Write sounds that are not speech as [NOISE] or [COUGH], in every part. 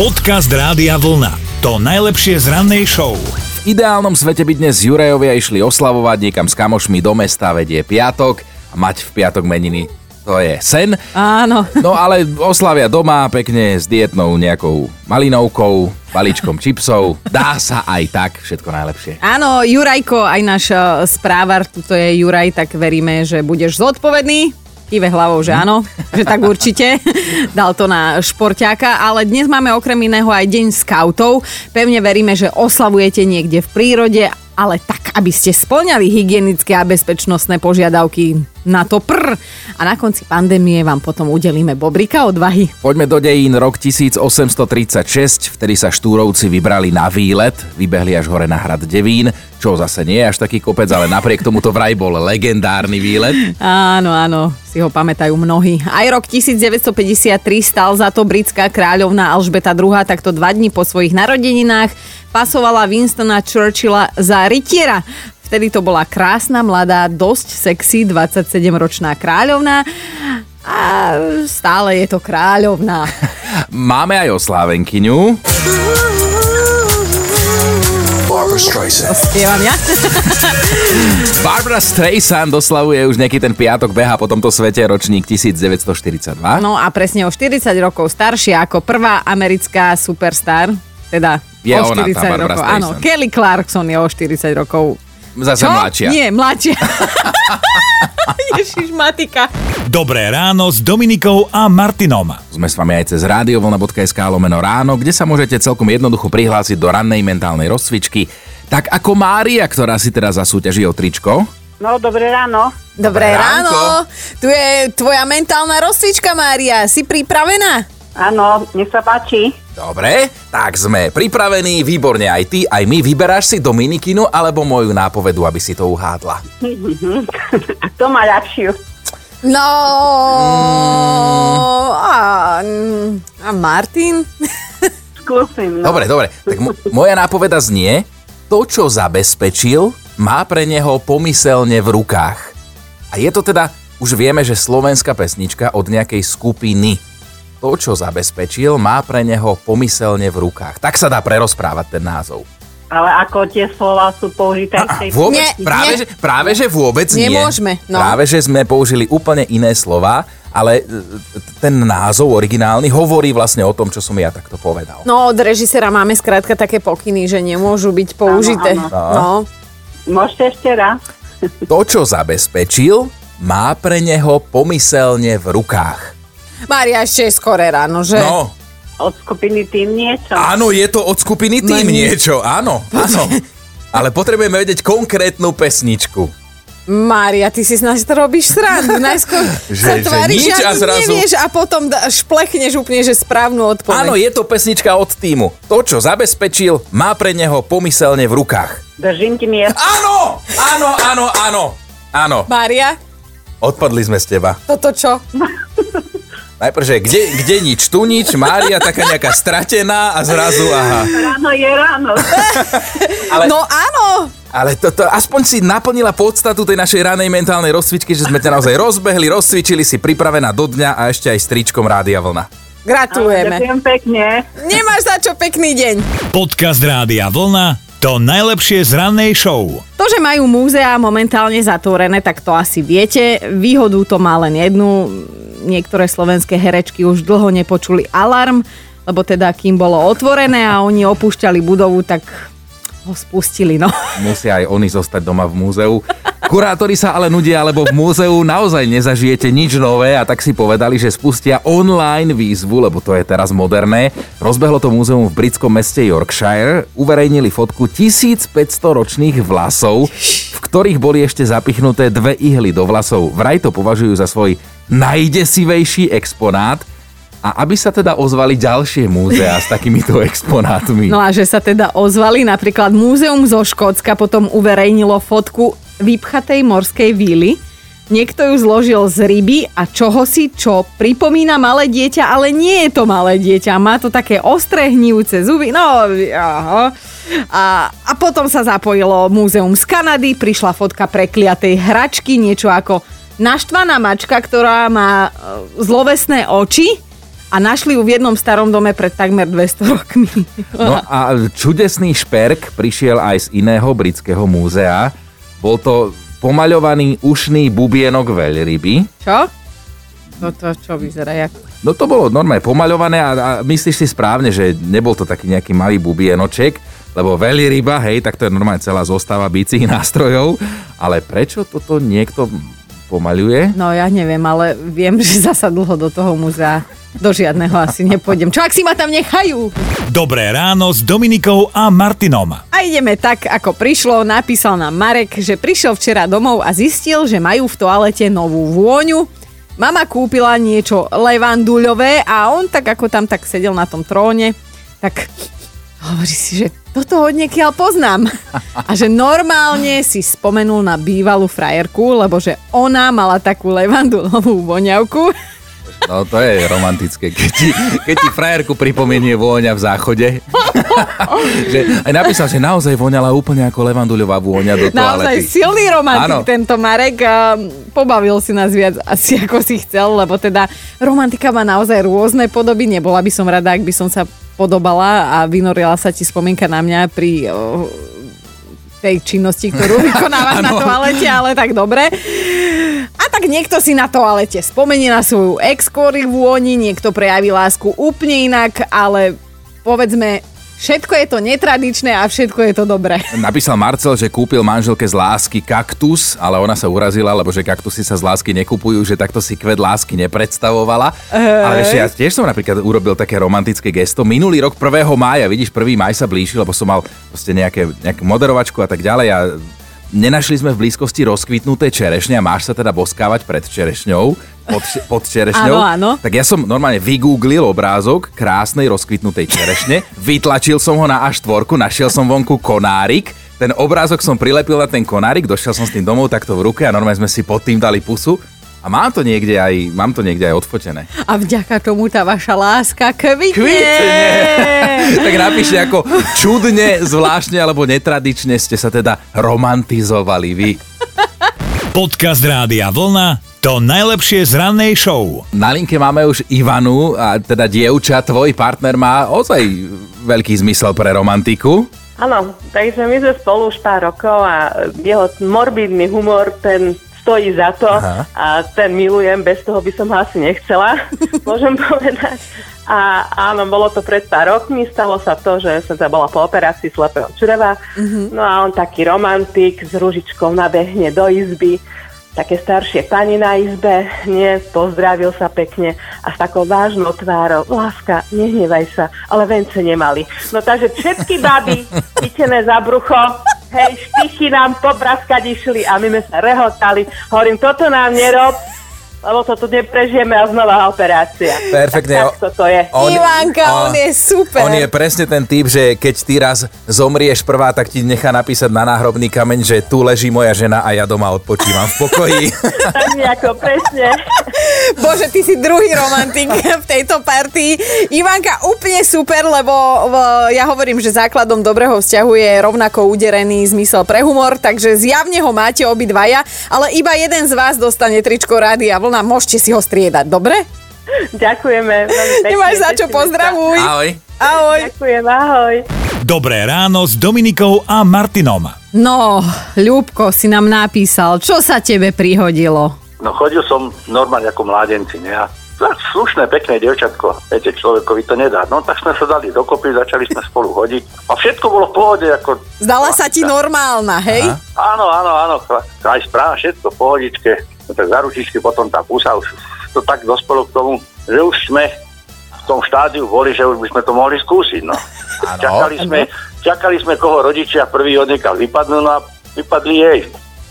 Podcast Rádia Vlna. To najlepšie z rannej show. V ideálnom svete by dnes Jurajovia išli oslavovať niekam s kamošmi do mesta, vedie piatok a mať v piatok meniny to je sen. Áno. [LAUGHS] No ale oslavia doma pekne s dietnou nejakou malinovkou, balíčkom čipsov. Dá sa aj tak, všetko najlepšie. Áno, Jurajko, aj náš eh, správar, tuto je Juraj, tak veríme, že budeš zodpovedný kýve hlavou, že áno, že tak určite. [LAUGHS] Dal to na športiáka, ale dnes máme okrem iného aj deň skautov. Pevne veríme, že oslavujete niekde v prírode, ale tak, aby ste splňali hygienické a bezpečnostné požiadavky na to prr. A na konci pandémie vám potom udelíme bobrika odvahy. Poďme do dejín rok 1836, vtedy sa štúrovci vybrali na výlet, vybehli až hore na hrad Devín, čo zase nie je až taký kopec, ale napriek tomu to vraj bol legendárny výlet. Áno, áno, si ho pamätajú mnohí. Aj rok 1953 stal za to britská kráľovná Alžbeta II, takto dva dní po svojich narodeninách pasovala Winstona Churchilla za rytiera. Vtedy to bola krásna, mladá, dosť sexy 27-ročná kráľovná a stále je to kráľovná. [LAUGHS] Máme aj oslávenkyňu. Spievam ja? Barbara Streisand [LAUGHS] doslavuje už nejaký ten piatok beha po tomto svete ročník 1942. No a presne o 40 rokov staršia ako prvá americká superstar, teda Je o ona, tá 40 Barbara rokov. Áno. Kelly Clarkson je o 40 rokov Zase Čo? mladšia. Nie, mladšia. [LAUGHS] Ježiš, matika. Dobré ráno s Dominikou a Martinom. Sme s vami aj cez radiovlna.sk lomeno ráno, kde sa môžete celkom jednoducho prihlásiť do rannej mentálnej rozcvičky. Tak ako Mária, ktorá si teraz zasúťaží o tričko. No, dobré ráno. Dobré Dobré ráno. Tu je tvoja mentálna rozcvička, Mária. Si pripravená? Áno, nech sa páči. Dobre, tak sme pripravení, výborne aj ty, aj my. Vyberáš si Dominikinu alebo moju nápovedu, aby si to uhádla. [LAUGHS] A kto má ľahšiu? No... A, a Martin? [LAUGHS] Skúsim. No. Dobre, dobre, tak mo- moja nápoveda znie, to, čo zabezpečil, má pre neho pomyselne v rukách. A je to teda, už vieme, že slovenská pesnička od nejakej skupiny. To, čo zabezpečil, má pre neho pomyselne v rukách. Tak sa dá prerozprávať ten názov. Ale ako tie slova sú použité v tej... Vôbec, Nie, práve, nie. Že, práve, že vôbec nie. Nemôžeme, no. Práve, že sme použili úplne iné slova, ale e, ten názov originálny hovorí vlastne o tom, čo som ja takto povedal. No, od režisera máme skrátka také pokyny, že nemôžu byť použité. áno. No. Môžete ešte raz? To, čo zabezpečil, má pre neho pomyselne v rukách. Mária, ešte je skore ráno, že? No, Od skupiny tým niečo? áno, je to od skupiny tým No, niečo, áno, áno. [LAUGHS] Ale potrebujeme vedieť konkrétnu pesničku. Mária, ty si z nás to robíš srandu. Najskôr [LAUGHS] Že- sa že tváriš, nič že a zrazu- nevieš a potom šplechneš úplne, že správnu odpoveď. Áno, je to pesnička od týmu. To, čo zabezpečil, má pre neho pomyselne v rukách. Držím ti miest. Áno, áno, áno, áno. Áno, Mária, odpadli sme z teba. toto čo? [LAUGHS] Najprv, že kde, kde nič, tu nič, Mária taká nejaká stratená a zrazu, aha. Ráno je ráno. [LAUGHS] Ale, No áno, ale toto, aspoň si naplnila podstatu tej našej ranej mentálnej rozcvičky, že sme ťa naozaj rozbehli, rozcvičili si pripravená do dňa a ešte aj s tričkom Rádia Vlna. gratulujeme. Ďakujem pekne. Nemáš za čo pekný deň. Podcast Rádia Vlna. To najlepšie z rannej show. To, že majú múzea momentálne zatvorené, tak to asi viete. Výhodu to má len jednu. Niektoré slovenské herečky už dlho nepočuli alarm, lebo teda kým bolo otvorené a oni opúšťali budovu, tak ho spustili, no. Musia aj oni zostať doma v múzeu. Kurátori sa ale nudia, lebo v múzeu naozaj nezažijete nič nové a tak si povedali, že spustia online výzvu, lebo to je teraz moderné. Rozbehlo to múzeum v britskom meste Yorkshire, uverejnili fotku 1500 ročných vlasov, v ktorých boli ešte zapichnuté dve ihly do vlasov. Vraj to považujú za svoj najdesivejší exponát. A aby sa teda ozvali ďalšie múzea s takýmito exponátmi. No a že sa teda ozvali, napríklad Múzeum zo Škótska potom uverejnilo fotku vypchatej morskej víly. Niekto ju zložil z ryby a čohosi, čo pripomína malé dieťa, ale nie je to malé dieťa. Má to také ostré hnívce zuby. No, aha. A, a potom sa zapojilo Múzeum z Kanady, prišla fotka prekliatej hračky, niečo ako naštvaná mačka, ktorá má e, zlovesné oči a našli ju v jednom starom dome pred takmer 200 rokmi. No a čudesný šperk prišiel aj z iného britského múzea. Bol to pomaľovaný ušný bubienok veľryby. Čo? No to čo vyzerá jak? No to bolo normálne pomaľované a, a myslíš si správne, že nebol to taký nejaký malý bubienoček, lebo veľryba, hej, tak to je normálne celá zostava bicích nástrojov, ale prečo toto niekto pomaľuje? No ja neviem, ale viem, [LAUGHS] že zasa dlho do toho muzea do žiadneho asi nepôjdem. Čo ak si ma tam nechajú? Dobré ráno s Dominikou a Martinom. A ideme tak, ako prišlo. Napísal nám Marek, že prišiel včera domov a zistil, že majú v toalete novú vôňu. Mama kúpila niečo levanduľové a on tak ako tam tak sedel na tom tróne, tak hovorí si, že toto od niekiaľ poznám. A že normálne si spomenul na bývalú frajerku, lebo že ona mala takú levandulovú voňavku. No to je romantické, keď ti, keď ti frajerku pripomenie vôňa v záchode. [LAUGHS] že aj napísal, že naozaj voňala úplne ako levanduľová vôňa do toalety. Naozaj silný romantik Áno. tento Marek. Pobavil si nás viac asi ako si chcel, lebo teda romantika má naozaj rôzne podoby. Nebola by som rada, ak by som sa podobala a vynorila sa ti spomienka na mňa pri o, tej činnosti, ktorú [LAUGHS] vykonávaš na toalete, ale tak dobre. Tak niekto si na toalete spomenie na svoju ex kvôli vôni, niekto prejaví lásku úplne inak, ale povedzme, všetko je to netradičné a všetko je to dobré. Napísal Marcel, že kúpil manželke z lásky kaktus, ale ona sa urazila, lebo že kaktusy sa z lásky nekupujú, že takto si kvet lásky nepredstavovala. Ale vieš, ja tiež som napríklad urobil také romantické gesto. Minulý rok 1. mája, vidíš, 1. maj sa blíži, lebo som mal proste nejaké, nejakú moderovačku a tak ďalej a Nenašli sme v blízkosti rozkvitnuté čerešne a máš sa teda boskávať pred čerešňou, pod, pod čerešňou. Áno, áno. Tak ja som normálne vygooglil obrázok krásnej rozkvitnutej čerešne, [LAUGHS] vytlačil som ho na A4, našiel som vonku konárik, ten obrázok som prilepil na ten konárik, došiel som s tým domov takto v ruke a normálne sme si pod tým dali pusu. A mám to niekde aj, mám to niekde aj odfotené. A vďaka tomu tá vaša láska kvitne. Kvitne! [LAUGHS] tak napíšte ako čudne, zvláštne alebo netradične ste sa teda romantizovali vy. Podcast Rádia Vlna to najlepšie z rannej show. Na linke máme už Ivanu, a teda dievča, tvoj partner má ozaj veľký zmysel pre romantiku. Áno, takže my sme spolu už pár rokov a jeho morbidný humor, ten stojí za to Aha. a ten milujem, bez toho by som ho asi nechcela, [LAUGHS] môžem povedať. A áno, bolo to pred pár rokmi, stalo sa to, že som teda bola po operácii slepého čreva, no a on taký romantik s ružičkou nabehne do izby, také staršie pani na izbe, nie, pozdravil sa pekne a s takou vážnou tvárou, láska, nehnevaj sa, ale vence nemali. No takže všetky baby, [LAUGHS] chytené za brucho, hej, štichy nám pobraskať išli a my sme sa rehotali. Hovorím, toto nám nerob, lebo to tu neprežijeme a znova operácia. Perfektne. Tak, takto to je. Ivanka, on je super. On je presne ten typ, že keď ty raz zomrieš prvá, tak ti nechá napísať na náhrobný kameň, že tu leží moja žena a ja doma odpočívam v pokoji. [LAUGHS] Tak nejako presne. Bože, ty si druhý romantik v tejto partii. Ivanka, úplne super, lebo v- ja hovorím, že základom dobrého vzťahu je rovnako uderený zmysel pre humor, takže zjavne ho máte obidvaja, ale iba jeden z vás dostane tričko rády a vlna, môžete si ho striedať, dobre? Ďakujeme. pekne, Nemáš za čo, pozdravuj. Ahoj. Ahoj. Ďakujem, ahoj. Dobré ráno s Dominikou a Martinom. No, Ľubko si nám napísal, čo sa tebe prihodilo? No chodil som normálne ako mládenci, ne? A slušné, pekné dievčatko, viete, človekovi to nedá. No tak sme sa dali dokopy, začali sme spolu chodiť a všetko bolo v pohode, ako... Zdala sa ti normálna, hej? Áno, áno, áno, aj správa, všetko v pohodičke, no tak za ručičky, potom tá pusa, už to tak dospelo k tomu, že už sme v tom štádiu boli, že už by sme to mohli skúsiť, no. Čakali sme, čakali sme, koho rodičia prvý odniekal vypadnú, no a vypadli jej.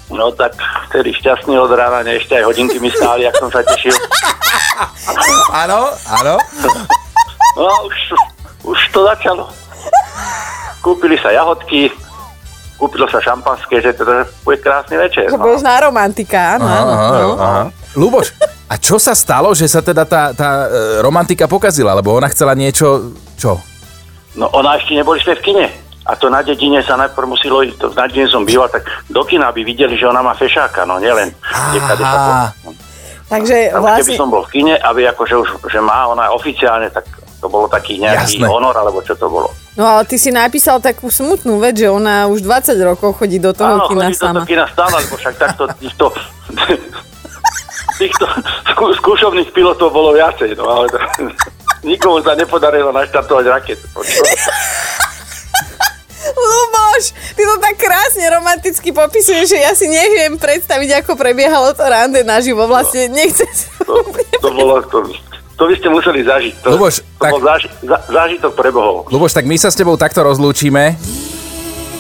No tak vtedy šťastný od rána, ešte aj hodinky mi stáli, ak som sa tešil. Áno, áno. No už, už to začalo. Kúpili sa jahodky, kúpilo sa šampanské, že teda bude krásny večer. Že No. budeš na romantika, áno, áno. no. aha. Luboš, a čo sa stalo, že sa teda tá, tá e, romantika pokazila? Lebo ona chcela niečo... Čo? no ona ešte neboli sme v kine. A to na dedine sa najprv muselo ísť, to na dedine som býval, tak do kina by videli, že ona má fešáka, no nielen. Aha. Takže Tam, Keby vlastne... som bol v kine, aby akože už, že má ona oficiálne, tak to bolo taký nejaký Jasné. honor, alebo čo to bolo. No ale ty si napísal takú smutnú vec, že ona už 20 rokov chodí do toho Áno, kina chodí do sama. toho kina stále, lebo však takto týchto, týchto skú, skúšovných pilotov bolo viacej, no ale to, nikomu sa nepodarilo naštartovať raketu. Luboš, ty to tak krásne romanticky popisuješ, že ja si neviem predstaviť, ako prebiehalo to rande naživo. Vlastne nechcem si To, to bolo, to, to by ste museli zažiť. To, Luboš, to tak- bol záži, za, zážitok pre bohov. Luboš, tak my sa s tebou takto rozlúčime.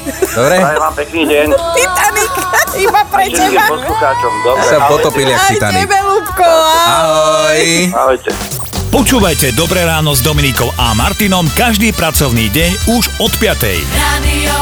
Dobre? Prajem vám pekný deň. Titanic, [LAUGHS] iba pre teba. Dobre, Sa ahojte. potopili jak Aj Titanic. tebe, Lubko. Ahoj. Ahojte. Počúvajte Dobré ráno s Dominikou a Martinom každý pracovný deň už od 5. Radio.